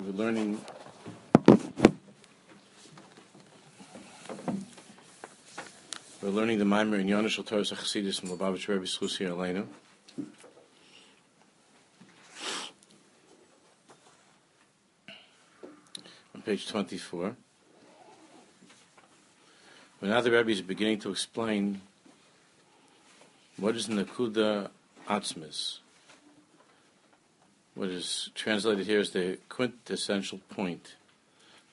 we're learning we're learning the Maimer in Yonush Torah Chassidus from Lubavitch Rebbe Schusi Aleinu. On page 24. But now the Rebbe is beginning to explain what is Nakuda Atzmis what is translated here is the quintessential point,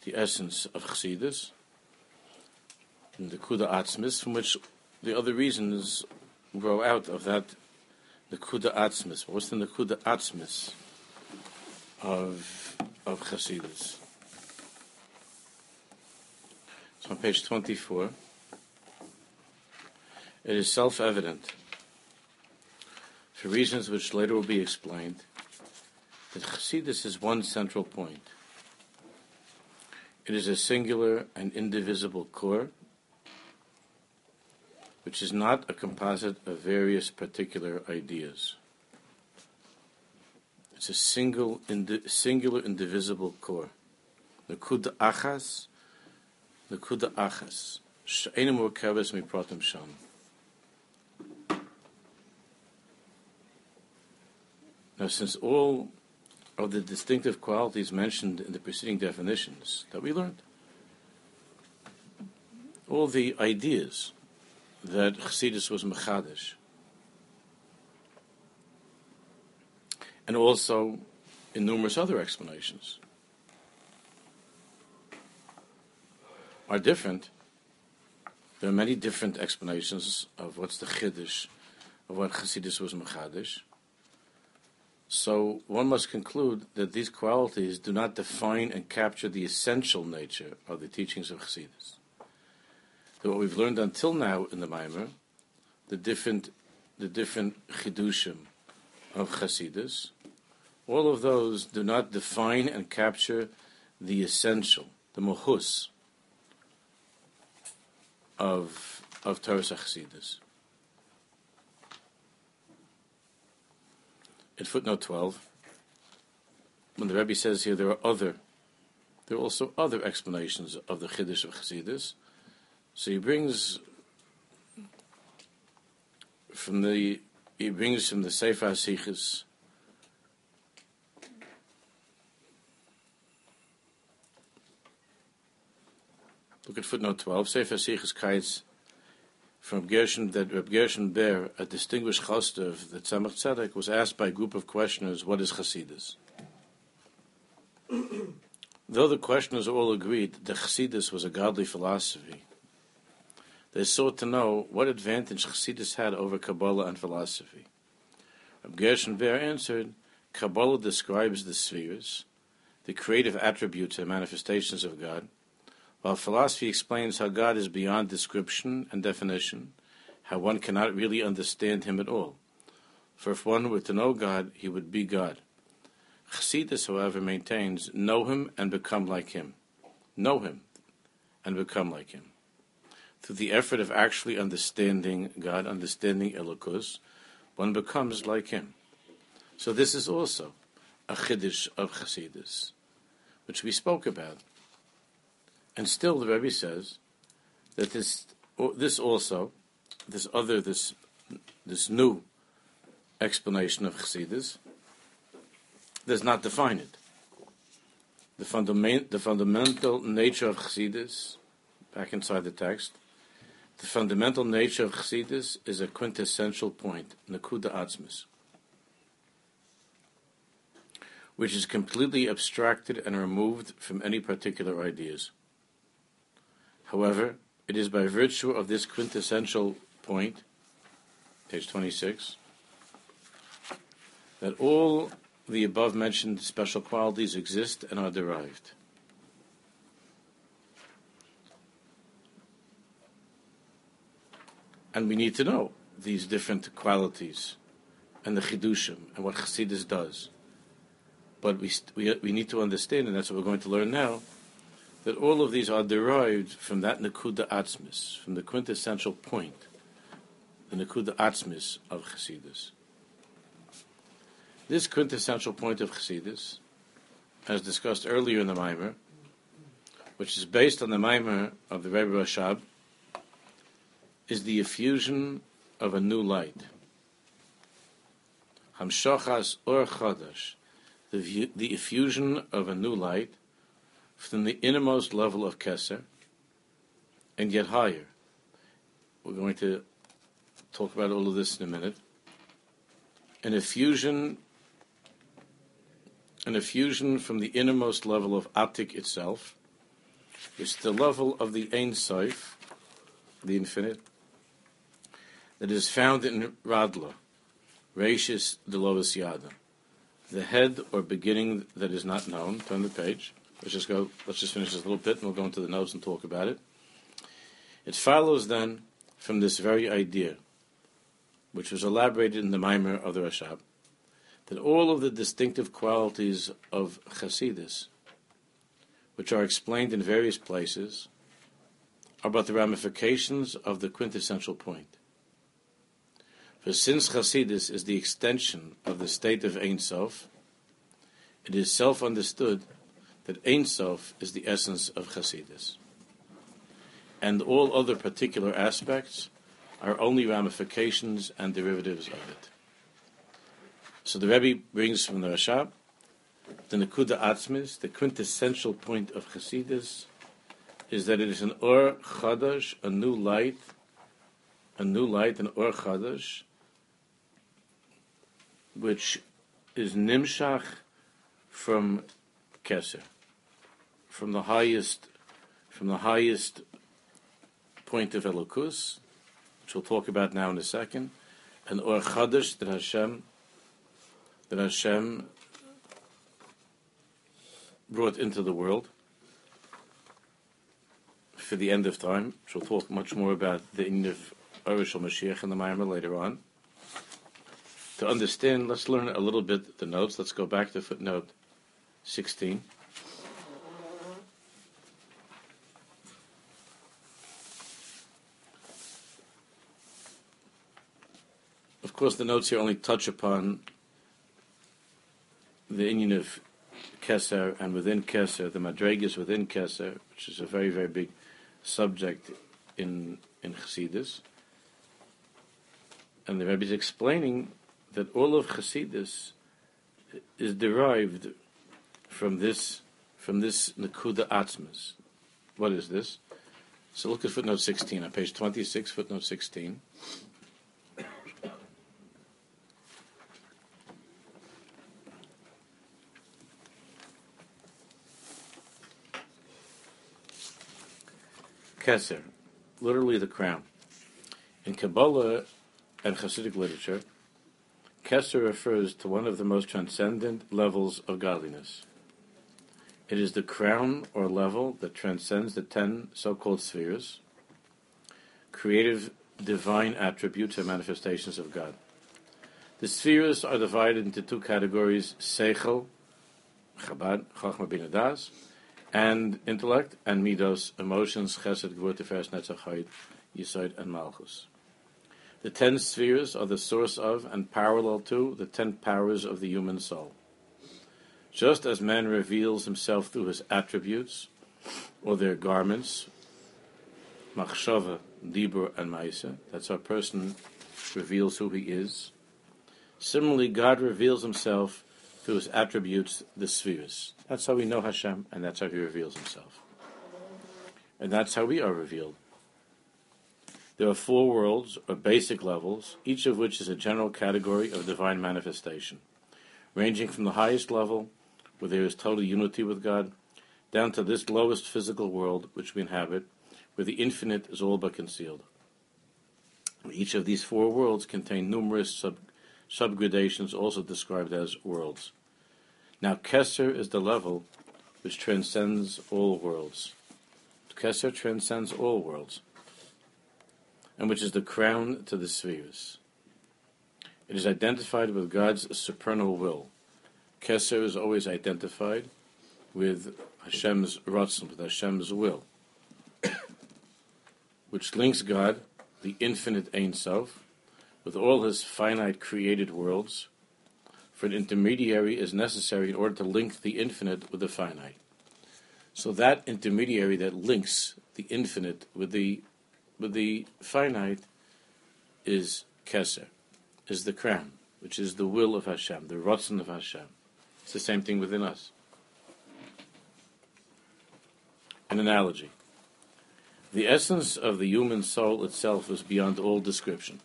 the essence of Chassidus, and Nakuda Atzmis, from which the other reasons grow out of that Nakuda Atzmis. What's the Kuda Atzmis of, of Chassidus? So on page 24, it is self evident, for reasons which later will be explained that Chassidus is one central point. It is a singular and indivisible core, which is not a composite of various particular ideas. It's a single, indi- singular, indivisible core. Nakuda achas, nakuda achas. She'enu murkabes mipratim sham. Now, since all of the distinctive qualities mentioned in the preceding definitions that we learned. All the ideas that Chassidus was Mechadish. And also in numerous other explanations are different. There are many different explanations of what's the Chiddush of what Chassidus was Mechadish. So one must conclude that these qualities do not define and capture the essential nature of the teachings of Chassidus. That what we've learned until now in the Maimer, the different, the different chidushim of Chassidus, all of those do not define and capture the essential, the mohus of of Torah Chassidus. In footnote 12, when the Rebbe says here there are other, there are also other explanations of the Chiddush of Chassidus. So he brings from the he brings from the Sefer Sichus Look at footnote 12. Sefer Sichus Kaitz from Gershon that Reb Gershon Ber, a distinguished chassid of the Tzemach Tzedek, was asked by a group of questioners, "What is Chasidus?" Though the questioners all agreed that Chasidus was a godly philosophy, they sought to know what advantage Chasidus had over Kabbalah and philosophy. Reb Gershon Ber answered, "Kabbalah describes the spheres, the creative attributes and manifestations of God." While philosophy explains how God is beyond description and definition, how one cannot really understand him at all. For if one were to know God, he would be God. Chassidus, however, maintains know him and become like him. Know him and become like him. Through the effort of actually understanding God, understanding Elokus, one becomes like him. So this is also a chiddush of Chassidus, which we spoke about and still, the Rebbe says that this this also, this other this this new explanation of Chassidus does not define it. The, fundament, the fundamental nature of Chassidus, back inside the text, the fundamental nature of Chassidus is a quintessential point, Nakuda Atzmis, which is completely abstracted and removed from any particular ideas. However, it is by virtue of this quintessential point, page 26, that all the above mentioned special qualities exist and are derived. And we need to know these different qualities and the chidushim and what Chassidus does. But we, we, we need to understand, and that's what we're going to learn now, that all of these are derived from that Nakuda Atzmis, from the quintessential point, the Nakuda Atzmis of Chassidus. This quintessential point of Chassidus as discussed earlier in the Maimer, which is based on the Maimer of the Rebbe Rashab, is the effusion of a new light. Hamshachas Or Chadash, the, the effusion of a new light from the innermost level of Keser and yet higher. We're going to talk about all of this in a minute. An effusion, an effusion from the innermost level of Atik itself, is the level of the Ein Sof, the infinite, that is found in Radla, Rashis Delovis Yada, the head or beginning that is not known. Turn the page. Let's just go. Let's just finish this little bit, and we'll go into the notes and talk about it. It follows then from this very idea, which was elaborated in the Maimer of the Rashab, that all of the distinctive qualities of Chasidus, which are explained in various places, are but the ramifications of the quintessential point. For since Chasidus is the extension of the state of Ein Sof, it is self understood that Ein Sof is the essence of Chasidus. And all other particular aspects are only ramifications and derivatives of it. So the Rebbe brings from the Rashab the Nakuda Atzmis, the quintessential point of Chasidus, is that it is an Ur Chadash, a new light, a new light, an Ur Chadash, which is nimshach from Keser, from the highest, from the highest point of Elokus, which we'll talk about now in a second, and Or Chadash that Hashem, that Hashem brought into the world for the end of time, which we'll talk much more about the end of Arishal Mashiach and the Maimer later on to understand, let's learn a little bit the notes. Let's go back to footnote 16. Of course, the notes here only touch upon the union of Keser, and within Keser, the Madregas within Keser, which is a very, very big subject in in Chassidus. And the Rebbe is explaining that all of Chasidus is derived from this from this Nakuda Atzmis. What is this? So look at footnote 16 on page 26, footnote 16. Keser, literally the crown. In Kabbalah and Hasidic literature, Keser refers to one of the most transcendent levels of godliness. It is the crown or level that transcends the ten so-called spheres, creative divine attributes and manifestations of God. The spheres are divided into two categories, Seichel, Chabad, Chachma Bin and intellect, and Midos, emotions, Chesed, Gvur, Tiferet, Netzach, Yisod, and Malchus. The ten spheres are the source of and parallel to the ten powers of the human soul. Just as man reveals himself through his attributes or their garments, machshava, dibur, and maisa, that's how a person reveals who he is. Similarly, God reveals himself through his attributes, the spheres. That's how we know Hashem, and that's how he reveals himself. And that's how we are revealed. There are four worlds, or basic levels, each of which is a general category of divine manifestation, ranging from the highest level, where there is total unity with God, down to this lowest physical world which we inhabit, where the infinite is all but concealed. Each of these four worlds contain numerous sub- subgradations, also described as worlds. Now, Keser is the level which transcends all worlds. Keser transcends all worlds and which is the crown to the spheres. It is identified with God's supernal will. Keser is always identified with Hashem's ratzon, with Hashem's will, which links God, the infinite Ein Sof, with all his finite created worlds, for an intermediary is necessary in order to link the infinite with the finite. So that intermediary that links the infinite with the with the finite is Keser, is the crown, which is the will of Hashem, the Ratzon of Hashem. It's the same thing within us. An analogy. The essence of the human soul itself is beyond all description.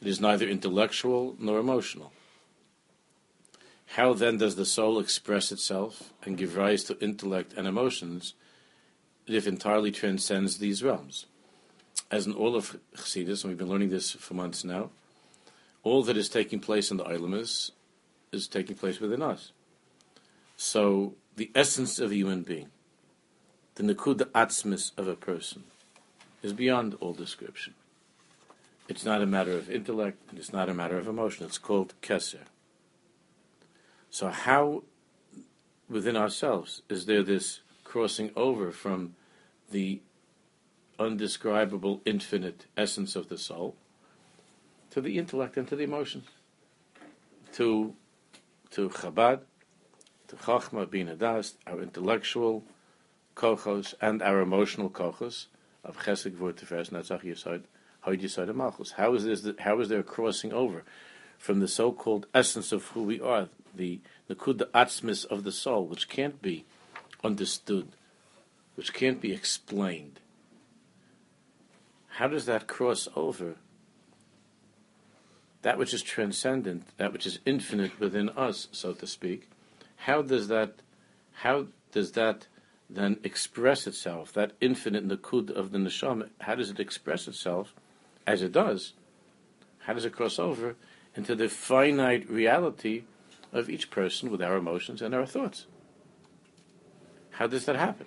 It is neither intellectual nor emotional. How then does the soul express itself and give rise to intellect and emotions if entirely transcends these realms? As in all of Chassidus, and we've been learning this for months now, all that is taking place in the Olam is, taking place within us. So, the essence of a human being, the Nakud Atzmis of a person, is beyond all description. It's not a matter of intellect, and it's not a matter of emotion. It's called Keser. So, how within ourselves is there this crossing over from the undescribable infinite essence of the soul to the intellect and to the emotion? to to Chabad, to Chachma, Bina Das, our intellectual kochos and our emotional kochos of Chesed, Gvur, Tiferes, Netzach, Yisod, Hoyd, Yisod, and Malchus. How is? How is there a crossing over from the so-called essence of who we are, the Nakud Atzmis of the soul, which can't be understood, which can't be explained. How does that cross over that which is transcendent, that which is infinite within us, so to speak? How does that, how does that then express itself? That infinite Nakud of the neshama, how does it express itself, as it does? How does it cross over into the finite reality of each person with our emotions and our thoughts. How does that happen?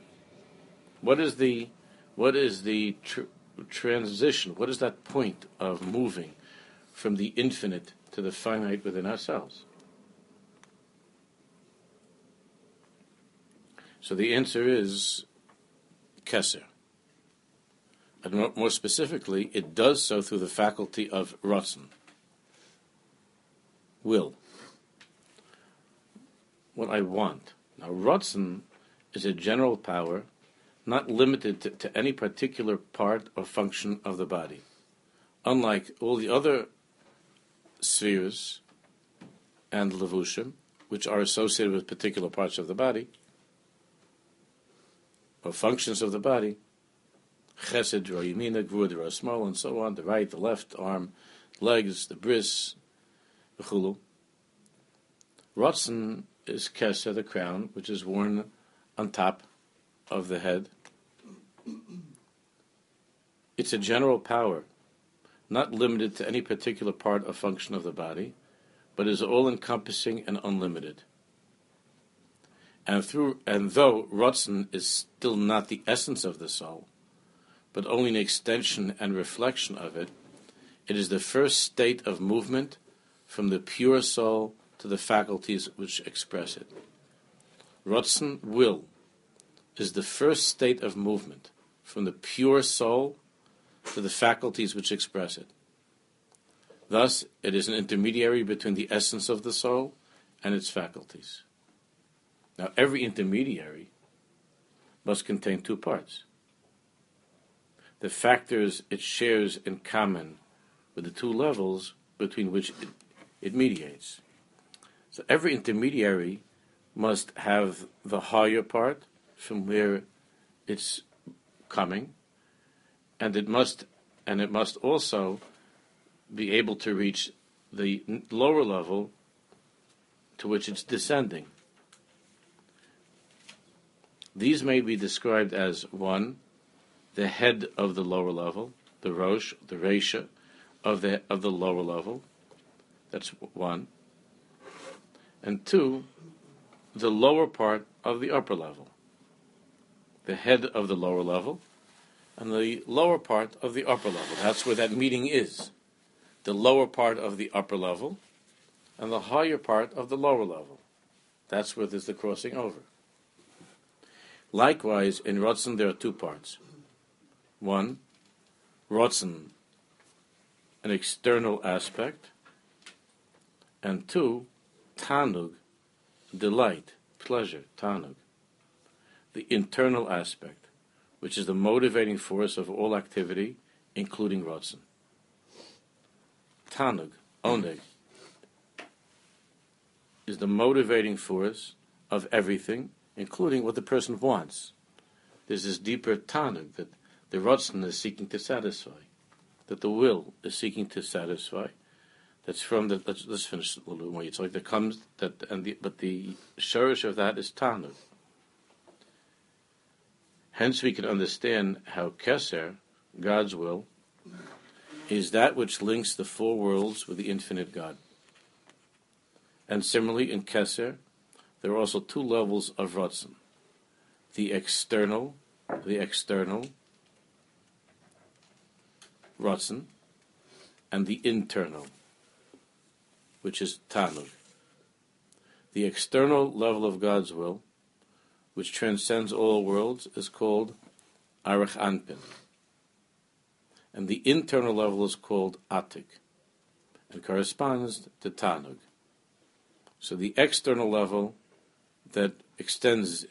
What is the what is the tr- transition? What is that point of moving from the infinite to the finite within ourselves? So the answer is Keser. And more specifically, it does so through the faculty of Ratzon, will what I want. Now, Ratzon is a general power not limited to, to, any particular part or function of the body. Unlike all the other spheres and levushim, which are associated with particular parts of the body, or functions of the body, chesed, yamina, gvur, small, and so on, the right, the left arm, legs, the bris, the chulu. Ratzon is Kesser, the crown, which is worn on top of the head. It's a general power, not limited to any particular part or function of the body, but is all encompassing and unlimited. And through and though Ratzon is still not the essence of the soul, but only an extension and reflection of it, it is the first state of movement from the pure soul to the faculties which express it. Ratzon, will, is the first state of movement from the pure soul to the faculties which express it. Thus, it is an intermediary between the essence of the soul and its faculties. Now, every intermediary must contain two parts the factors it shares in common with the two levels between which it, it mediates. So every intermediary must have the higher part from where it's coming, and it must and it must also be able to reach the lower level to which it's descending. These may be described as one, the head of the lower level, the rosh, the resha of the of the lower level. That's one and two, the lower part of the upper level, the head of the lower level, and the lower part of the upper level. That's where that meeting is. The lower part of the upper level and the higher part of the lower level. That's where there's the crossing over. Likewise, in Ratzon there are two parts. One, Ratzon, an external aspect, and two, tanug, delight, pleasure, tanug, the internal aspect, which is the motivating force of all activity, including rotzen. Tanug, oneg, is the motivating force of everything, including what the person wants. There's this deeper tanug that the rotzen is seeking to satisfy, that the will is seeking to satisfy, that's from the. Let's, let's finish a little more. It's like there comes that, and the, but the shurish of that is tanug. Hence, we can understand how keser, God's will, is that which links the four worlds with the infinite God. And similarly, in keser, there are also two levels of ratzon: the external, the external ratzon, and the internal which is Tanug. The external level of God's will, which transcends all worlds, is called Arach Anpin. And the internal level is called Atik, and corresponds to Tanug. So the external level that extends,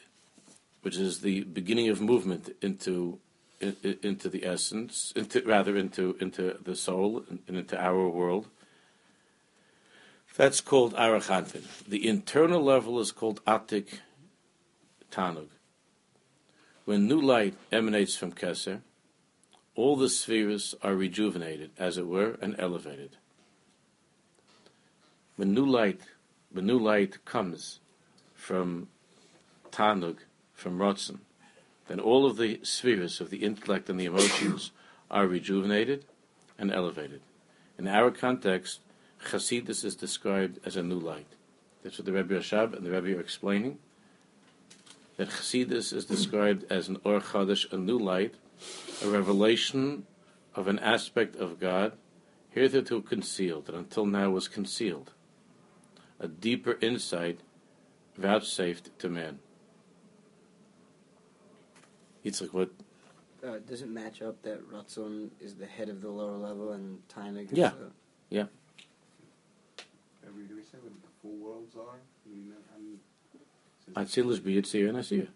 which is the beginning of movement into into the essence, into rather into into the soul and into our world, that's called Arach Anpin. The internal level is called Atik Tanug. When new light emanates from Keser, all the spheres are rejuvenated, as it were, and elevated. When new light, when new light comes from Tanug, from Rotzen, then all of the spheres of the intellect and the emotions are rejuvenated and elevated. In our context, Chasidus is described as a new light. That's what the Rebbe Rashab and the Rebbe are explaining. That Chasidus is described as an Or Chadash, a new light, a revelation of an aspect of God hitherto concealed, and until now was concealed. A deeper insight vouchsafed to man. Yitzchak, what? Uh, does it match up that Ratzon is the head of the lower level and Tainug is Yeah. the... Yeah. Do we say what the four worlds are? I mean, I'm, Atzilus, B'yitzir, and Asir.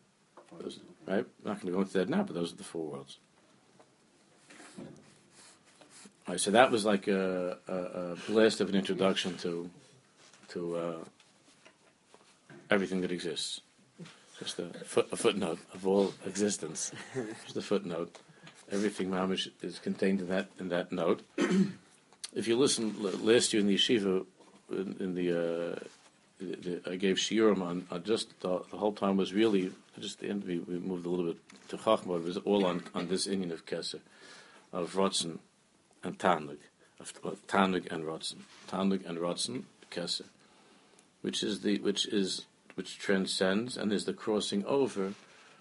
Those, right? I'm not going to go into that now, but those are the four worlds. All right, so that was like a, a, a blast of an introduction to to uh, everything that exists. Just a, foot, a footnote of all existence. Just a footnote. Everything mamish is contained in that in that note. if you listen l- last year in the yeshiva, in, in the, uh, the, the I gave shiurim on, just the, the whole time was really just the end. We, we moved a little bit to chachma. It was all on, on this Indian of keser, of rotzen and tanug, of, tanug and rotzen, tanug and rotzen keser, which is the which is which transcends and is the crossing over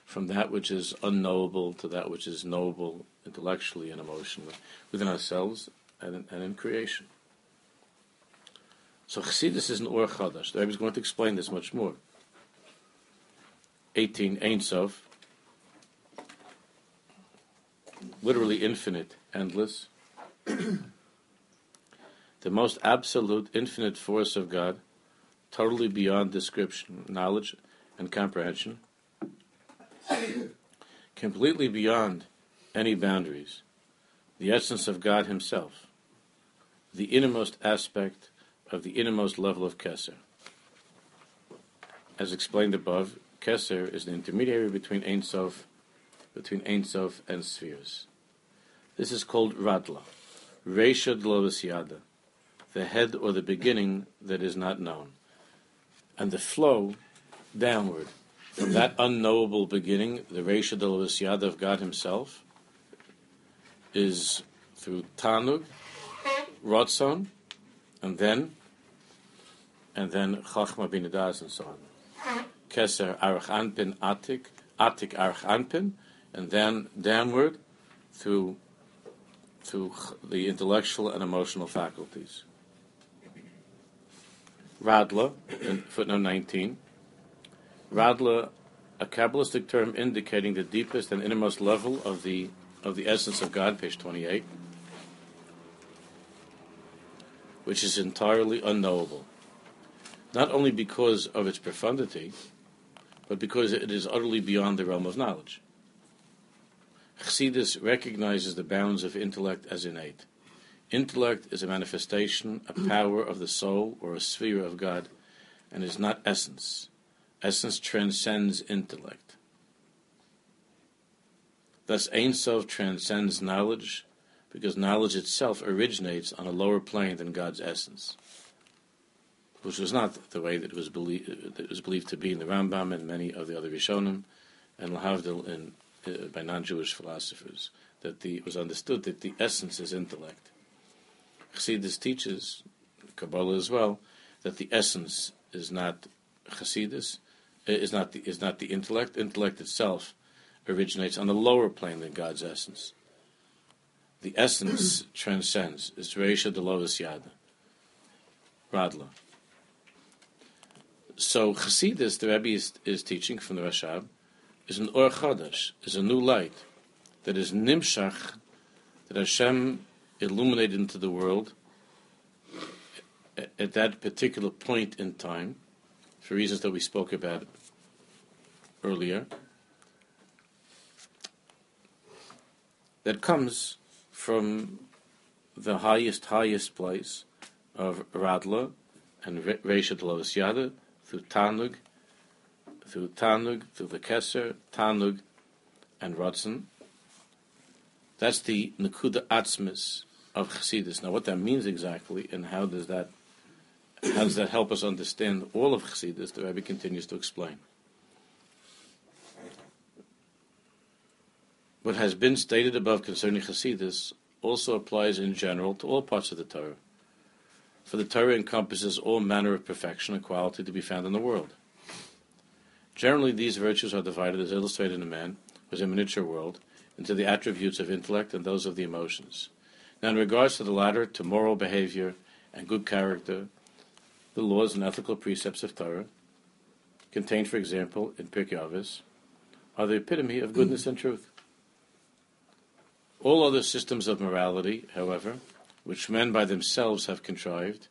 from that which is unknowable to that which is knowable intellectually and emotionally within ourselves and and in creation. So Chassidus is an Or Chadash. The Rebbe is going to explain this much more. 18, Ein Sof, literally infinite, endless. the most absolute, infinite force of God, totally beyond description, knowledge, and comprehension, completely beyond any boundaries, the essence of God Himself, the innermost aspect of the innermost level of Keser. As explained above, Keser is the intermediary between Ein Sof, between Ein Sof and spheres. This is called Radla, Reisha Dlovis the head or the beginning that is not known, and the flow downward from that unknowable beginning, the Reisha Dlovis of God Himself, is through Tanug, Rotzon, and then and then Chachma Binadas and so on. Keser Arach Anpin Atik, Atik Arach Anpin, and then downward through through the intellectual and emotional faculties. Radla, footnote 19. Radla, a Kabbalistic term indicating the deepest and innermost level of the of the essence of God, page 28, which is entirely unknowable. Not only because of its profundity, but because it is utterly beyond the realm of knowledge. Chassidus recognizes the bounds of intellect as innate. Intellect is a manifestation, a power of the soul, or a sphere of God, and is not essence. Essence transcends intellect. Thus, Ein Sof transcends knowledge because knowledge itself originates on a lower plane than God's essence, which was not the way that it was, belie- that it was believed to be in the Rambam and many of the other Rishonim, and Lahavdil in, uh, by non-Jewish philosophers, that the, it was understood that the essence is intellect. Chassidus teaches, Kabbalah as well, that the essence is not Chassidus, uh, is not the, is not the intellect. Intellect itself originates on a lower plane than God's essence. The essence transcends. It's Reisha Delovis Yada. Radla. So Chassidus, the Rebbe is, is teaching from the Rashab, is an Or Chodesh, is a new light that is Nimshach, that Hashem illuminated into the world at, at that particular point in time, for reasons that we spoke about earlier, that comes from the highest, highest place of Radla and Reishat Lois Yada through Tanug, through Tanug, through the Keser, Tanug, and Ratzon. That's the Nakuda Atzmis of Chassidus. Now, what that means exactly, and how does that how does that help us understand all of Chassidus? The Rebbe continues to explain. What has been stated above concerning Chassidus also applies in general to all parts of the Torah. For the Torah encompasses all manner of perfection and quality to be found in the world. Generally, these virtues are divided, as illustrated in a man who is a miniature world, into the attributes of intellect and those of the emotions. Now, in regards to the latter, to moral behavior and good character, the laws and ethical precepts of Torah, contained, for example, in Pirkei Avos, are the epitome of goodness and truth. All other systems of morality, however, which men by themselves have contrived,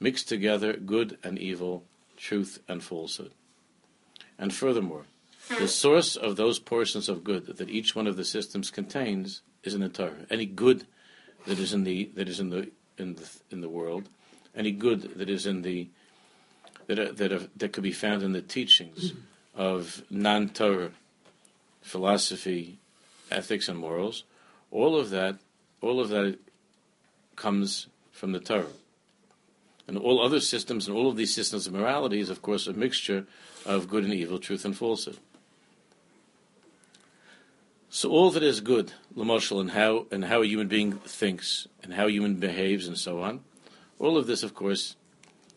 mix together good and evil, truth and falsehood. And furthermore, the source of those portions of good that each one of the systems contains is in the Torah. Any good that is in the that is in the in the in the world, any good that is in the that are, that are, that could be found in the teachings of non-Torah philosophy, ethics, and morals, all of that, all of that comes from the Torah. And all other systems and all of these systems of morality is, of course, a mixture of good and evil, truth and falsehood. So all that is good, Lamoshal, and how and how a human being thinks and how a human behaves and so on, all of this, of course,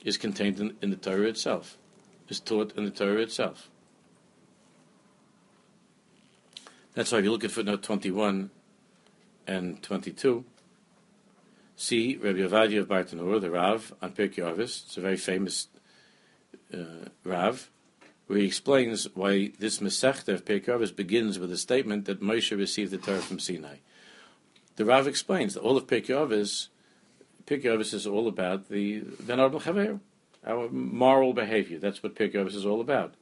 is contained in, in the Torah itself, is taught in the Torah itself. That's why if you look at footnote 21 and 22, see Rabbi Ovadia of Bartenura, the Rav, on Pirkei Avos. It's a very famous uh, Rav, where he explains why this Masechta of Pirkei Avos begins with a statement that Moshe received the Torah from Sinai. The Rav explains that all of Pirkei Avos, Pirkei Avos is all about the Venerable Chaver, our moral behavior. That's what Pirkei Avos is all about.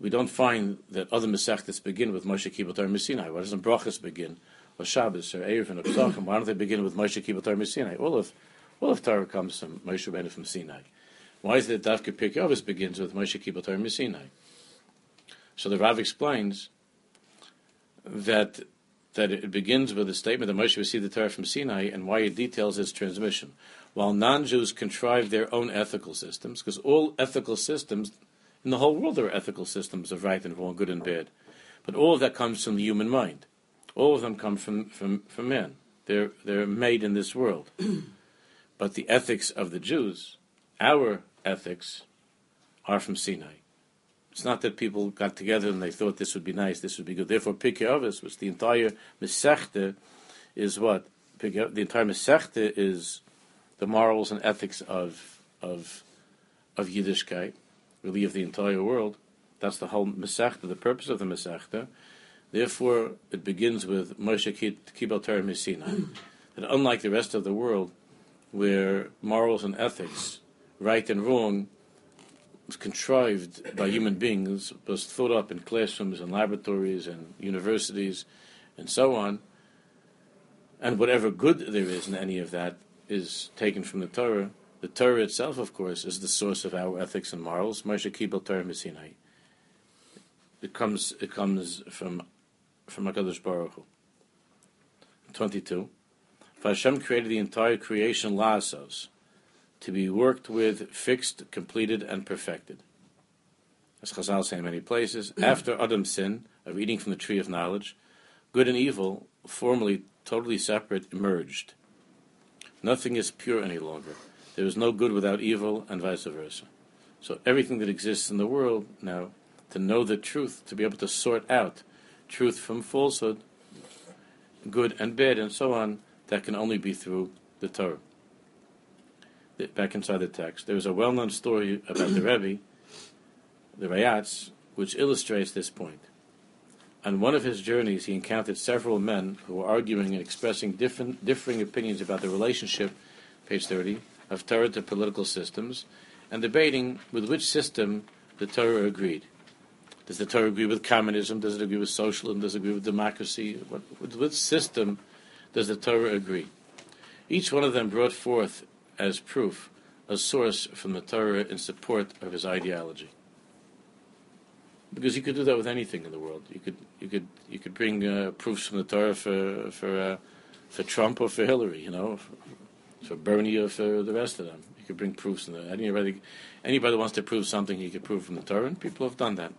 We don't find that other Masechtas begin with Moshe Kibbel Torah Sinai. Why doesn't Brachas begin? Or Shabbos or Erev and Pesachim, why don't they begin with Moshe Kibbel Torah Sinai? All of all of Torah comes from Moshe Rabbeinu from Sinai. Why is it that Dafka Pirkei begins with Moshe Kibbel Torah Sinai? So the Rav explains that that it begins with a statement that Moshe received the Torah from Sinai, and why it details its transmission. While non-Jews contrive their own ethical systems, because all ethical systems in the whole world there are ethical systems of right and wrong, good and bad, but all of that comes from the human mind. All of them come from, from, from men. They're, they're made in this world. but the ethics of the Jews, our ethics, are from Sinai. It's not that people got together and they thought this would be nice, this would be good. Therefore, Pirkei Avos, which the entire Masechta is what? The entire Masechta is the morals and ethics of, of, of Yiddishkeit, really of the entire world. That's the whole Masechta, the purpose of the Masechta. Therefore, it begins with Moshe Kibbal Torah Sinai. That unlike the rest of the world, where morals and ethics, right and wrong, was contrived by human beings, was thought up in classrooms and laboratories and universities and so on, and whatever good there is in any of that is taken from the Torah. The Torah itself, of course, is the source of our ethics and morals. Moshe Kibbel Torah Sinai. It comes, it comes from from Hakadosh Baruch Hu. Twenty-two. For Hashem created the entire creation lasos to be worked with, fixed, completed, and perfected. As Chazal say in many places, mm. after Adam's sin of eating from the tree of knowledge, good and evil, formerly totally separate, emerged. Nothing is pure any longer. There is no good without evil, and vice versa. So everything that exists in the world now, to know the truth, to be able to sort out truth from falsehood, good and bad, and so on, that can only be through the Torah. Back inside the text, there's a well-known story about the Rebbe, the Rayatz, which illustrates this point. On one of his journeys, he encountered several men who were arguing and expressing different, differing opinions about the relationship, page 30, of Torah to political systems, and debating with which system the Torah agreed. Does the Torah agree with communism? Does it agree with socialism? Does it agree with democracy? What, with which system does the Torah agree? Each one of them brought forth as proof a source from the Torah in support of his ideology. Because you could do that with anything in the world. You could you could you could bring uh, proofs from the Torah for for uh, for Trump or for Hillary, you know, for, for Bernie or for the rest of them. You could bring proofs in the anybody anybody wants to prove something, he could prove from the Torah, and people have done that.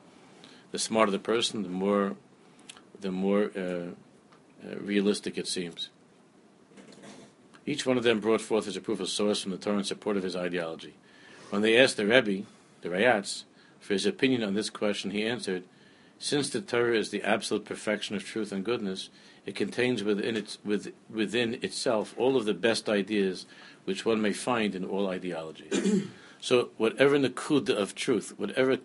The smarter the person, the more the more uh, uh realistic it seems. Each one of them brought forth as a proof of source from the Torah in support of his ideology. When they asked the Rebbe, the Rayatz, for his opinion on this question, he answered, Since the Torah is the absolute perfection of truth and goodness, it contains within, its, with, within itself all of the best ideas which one may find in all ideologies. so, whatever nakud of truth, whatever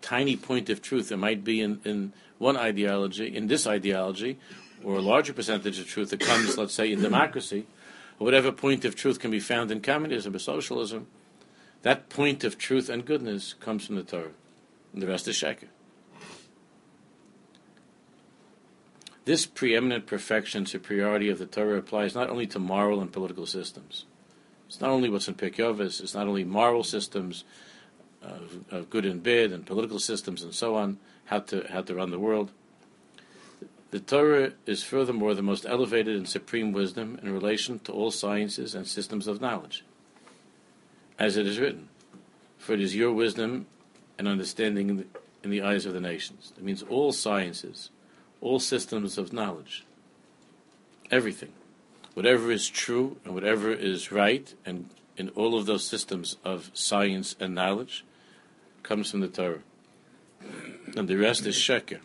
tiny point of truth that might be in, in one ideology, in this ideology, or a larger percentage of truth that comes, let's say, in democracy, or whatever point of truth can be found in communism or socialism, that point of truth and goodness comes from the Torah. And the rest is Sheker. This preeminent perfection superiority of the Torah applies not only to moral and political systems. It's not only what's in Pirkei it's not only moral systems of, of good and bad and political systems and so on, how to, how to run the world. The Torah is furthermore the most elevated and supreme wisdom in relation to all sciences and systems of knowledge. As it is written, for it is your wisdom and understanding in the, in the eyes of the nations. It means all sciences, all systems of knowledge, everything. Whatever is true and whatever is right, and in all of those systems of science and knowledge, comes from the Torah. And the rest is Sheker.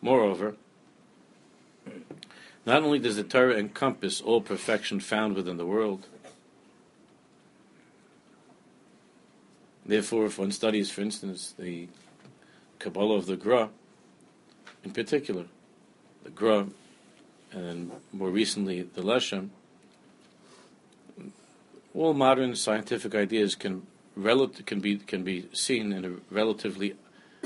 Moreover, not only does the Torah encompass all perfection found within the world, therefore, if one studies, for instance, the Kabbalah of the Gra, in particular, the Gra, and more recently the Leshem, all modern scientific ideas can relative can be can be seen in a relatively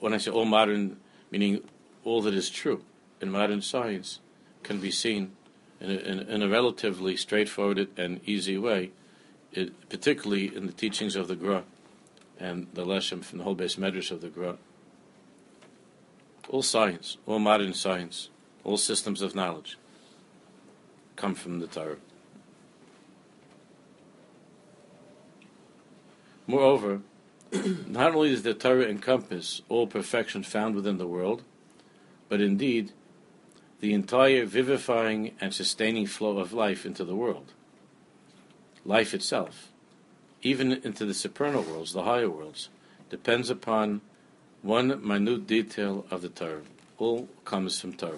when I say all modern meaning all that is true in modern science can be seen in a, in, in a relatively straightforward and easy way, it, particularly in the teachings of the Gra and the Leshem from the whole beis medrash of the Gra. All science, all modern science, all systems of knowledge come from the Torah. Moreover, not only does the Torah encompass all perfection found within the world, but indeed the entire vivifying and sustaining flow of life into the world. Life itself, even into the supernal worlds, the higher worlds, depends upon one minute detail of the Torah. All comes from Torah.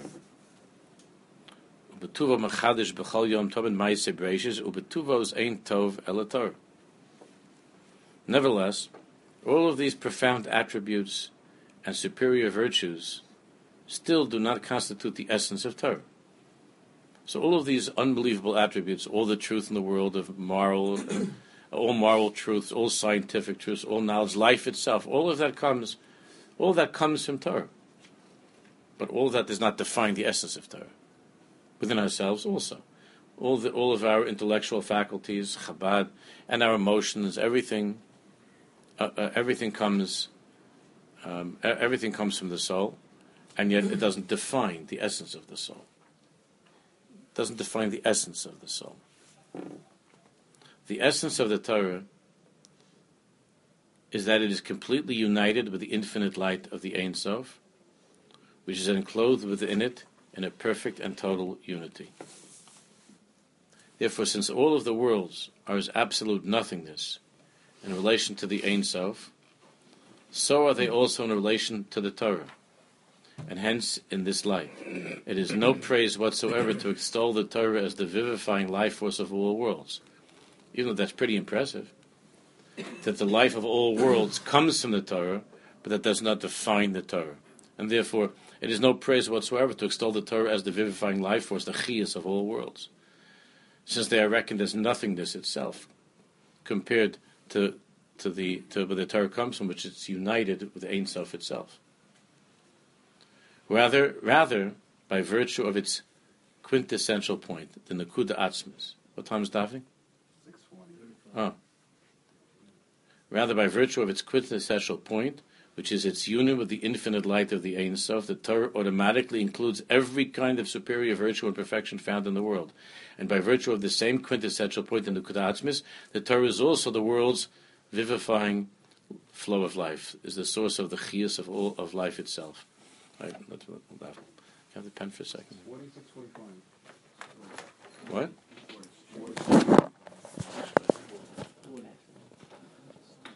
Machadish b'chol yom tov ubetuvos ein tov. Nevertheless, all of these profound attributes and superior virtues still do not constitute the essence of Torah. So all of these unbelievable attributes, all the truth in the world of moral, all moral truths, all scientific truths, all knowledge, life itself. All of that comes, all that comes from Torah. But all that does not define the essence of Torah. Within ourselves also. All, the, all of our intellectual faculties, Chabad, and our emotions, everything, uh, uh, everything comes, um, everything comes from the soul, and yet it doesn't define the essence of the soul. It doesn't define the essence of the soul. The essence of the Torah is that it is completely united with the infinite light of the Ein Sof, which is enclosed within it in a perfect and total unity. Therefore, since all of the worlds are as absolute nothingness in relation to the Ein Sof, so are they also in relation to the Torah. And hence, in this light, it is no praise whatsoever to extol the Torah as the vivifying life force of all worlds. Even though that's pretty impressive, that the life of all worlds comes from the Torah, but that does not define the Torah. And therefore, it is no praise whatsoever to extol the Torah as the vivifying life force, the chias of all worlds, since they are reckoned as nothingness itself, compared to to the to where the Torah comes from, which is united with Ein Sof itself. Rather, rather by virtue of its quintessential point, than the Nakuda Atzmis. What time is davening? Six forty. Oh. Rather, by virtue of its quintessential point, which is its union with the infinite light of the Ein Sof, the Torah automatically includes every kind of superior virtue and perfection found in the world. And by virtue of the same quintessential point in the Kudatzmis, the Torah is also the world's vivifying flow of life, is the source of the chias of all of life itself. Right, let's, let Can I have the pen for a second? What?